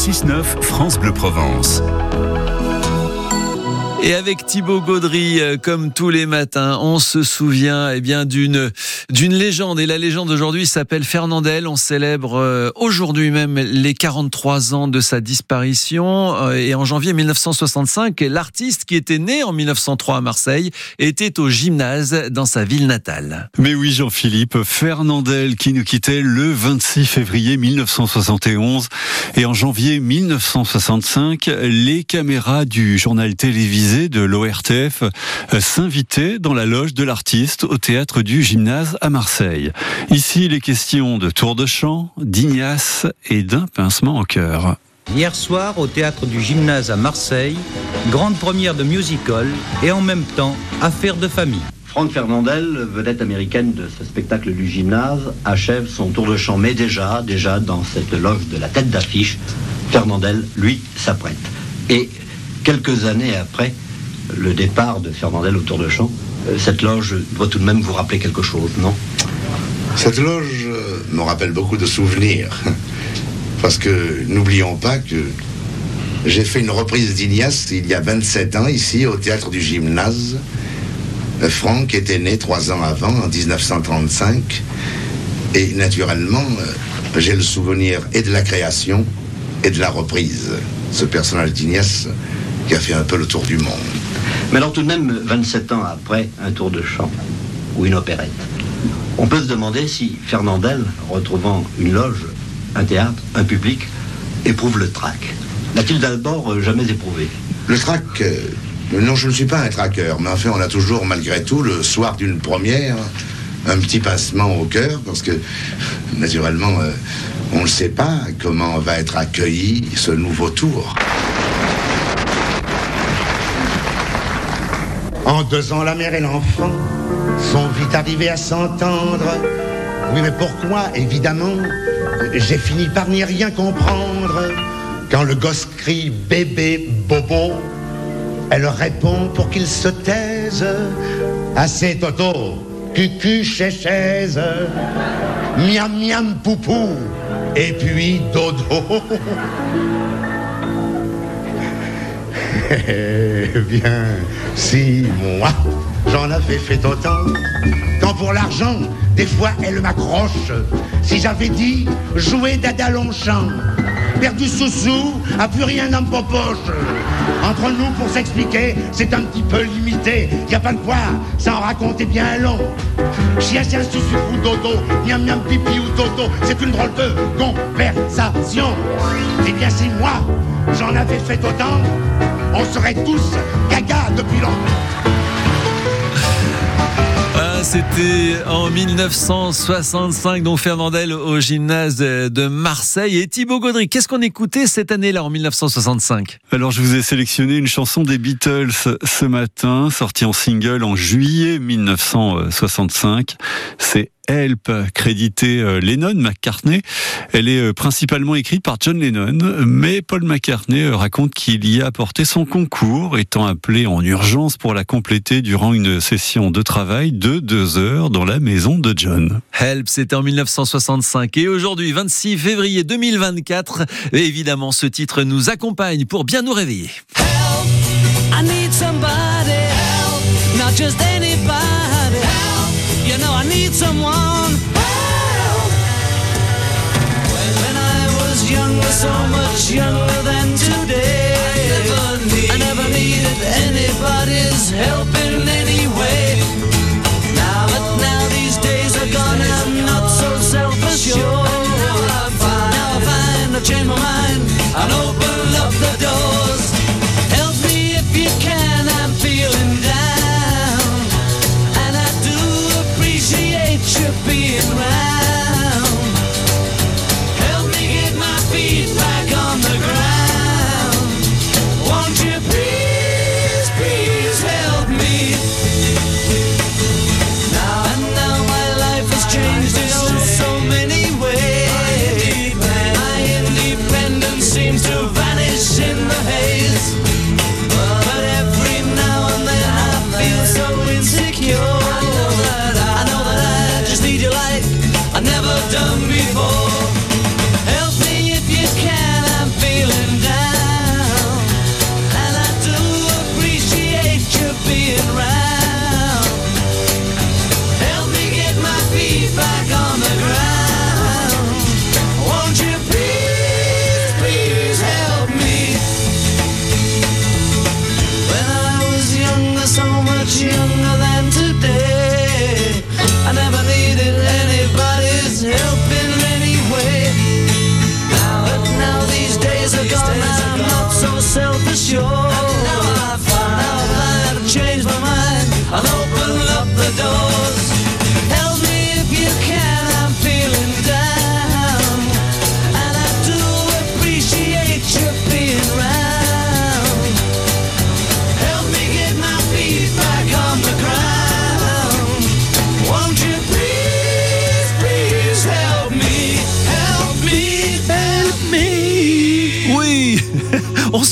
6-9 France Bleu Provence. Et avec Thibaut Gaudry, euh, comme tous les matins, on se souvient eh bien d'une d'une légende. Et la légende aujourd'hui s'appelle Fernandel. On célèbre euh, aujourd'hui même les 43 ans de sa disparition. Euh, et en janvier 1965, l'artiste qui était né en 1903 à Marseille était au gymnase dans sa ville natale. Mais oui, Jean-Philippe, Fernandel qui nous quittait le 26 février 1971. Et en janvier 1965, les caméras du journal télévisé de l'ORTF euh, s'inviter dans la loge de l'artiste au théâtre du Gymnase à Marseille. Ici, les questions de tour de chant, d'Ignace et d'un pincement au cœur. Hier soir, au théâtre du Gymnase à Marseille, grande première de musical et en même temps, affaire de famille. Franck Fernandel, vedette américaine de ce spectacle du gymnase, achève son tour de chant, mais déjà, déjà dans cette loge de la tête d'affiche, Fernandel, lui, s'apprête. Et quelques années après le départ de Fernandel au Tour de Champ, euh, cette loge doit tout de même vous rappeler quelque chose, non? Cette loge euh, me rappelle beaucoup de souvenirs. Parce que n'oublions pas que j'ai fait une reprise d'Ignace il y a 27 ans ici au théâtre du gymnase. Euh, Franck était né trois ans avant, en 1935. Et naturellement, j'ai le souvenir et de la création et de la reprise. Ce personnage d'Ignace qui a fait un peu le tour du monde. Mais alors tout de même, 27 ans après, un tour de chant ou une opérette, on peut se demander si Fernandel, retrouvant une loge, un théâtre, un public, éprouve le trac. N'a-t-il d'abord euh, jamais éprouvé Le trac euh, Non, je ne suis pas un traqueur, mais enfin, on a toujours, malgré tout, le soir d'une première, un petit pincement au cœur, parce que, naturellement, euh, on ne sait pas comment va être accueilli ce nouveau tour. En deux ans, la mère et l'enfant sont vite arrivés à s'entendre. Oui, mais pourquoi Évidemment, j'ai fini par n'y rien comprendre. Quand le gosse crie bébé bobo, elle répond pour qu'il se taise. Assez toto, cucu chaise, miam miam poupou, et puis dodo. Eh bien, si moi, j'en avais fait autant, quand pour l'argent, des fois elle m'accroche, si j'avais dit jouer Dada Longchamp, perdu sous-sous, a plus rien dans ma poche. Entre nous, pour s'expliquer, c'est un petit peu limité. Y a pas de quoi, ça en bien long. Chien, chien, sous ou dodo, miam, miam, pipi ou toto, c'est une drôle de conversation. Eh bien, si moi, j'en avais fait autant, on serait tous gaga depuis longtemps. Ah, c'était en 1965, donc Fernandel au gymnase de Marseille. Et Thibaut Gaudry, qu'est-ce qu'on écoutait cette année-là, en 1965 Alors, je vous ai sélectionné une chanson des Beatles ce matin, sortie en single en juillet 1965. C'est Help, crédité euh, Lennon McCartney. Elle est euh, principalement écrite par John Lennon, mais Paul McCartney euh, raconte qu'il y a apporté son concours, étant appelé en urgence pour la compléter durant une session de travail de deux heures dans la maison de John. Help, c'était en 1965 et aujourd'hui, 26 février 2024, évidemment, ce titre nous accompagne pour bien nous réveiller. Help, I need somebody, someone, help. When I was younger, so much younger than today, I never, need, I never needed anybody's help in any way. Now, but now these days are gone, I'm not so self-assured. Now I find, now I find I've changed my mind and open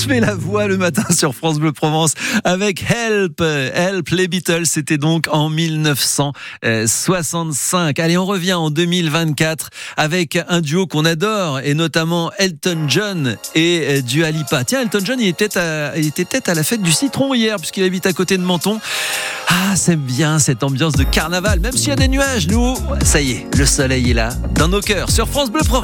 la voix le matin sur France Bleu Provence avec Help. Help, les Beatles, c'était donc en 1965. Allez, on revient en 2024 avec un duo qu'on adore et notamment Elton John et Dua Lipa. Tiens, Elton John, il était peut-être à la fête du citron hier puisqu'il habite à côté de Menton. Ah, c'est bien cette ambiance de carnaval, même s'il y a des nuages. Nous, ça y est, le soleil est là, dans nos cœurs, sur France Bleu Provence.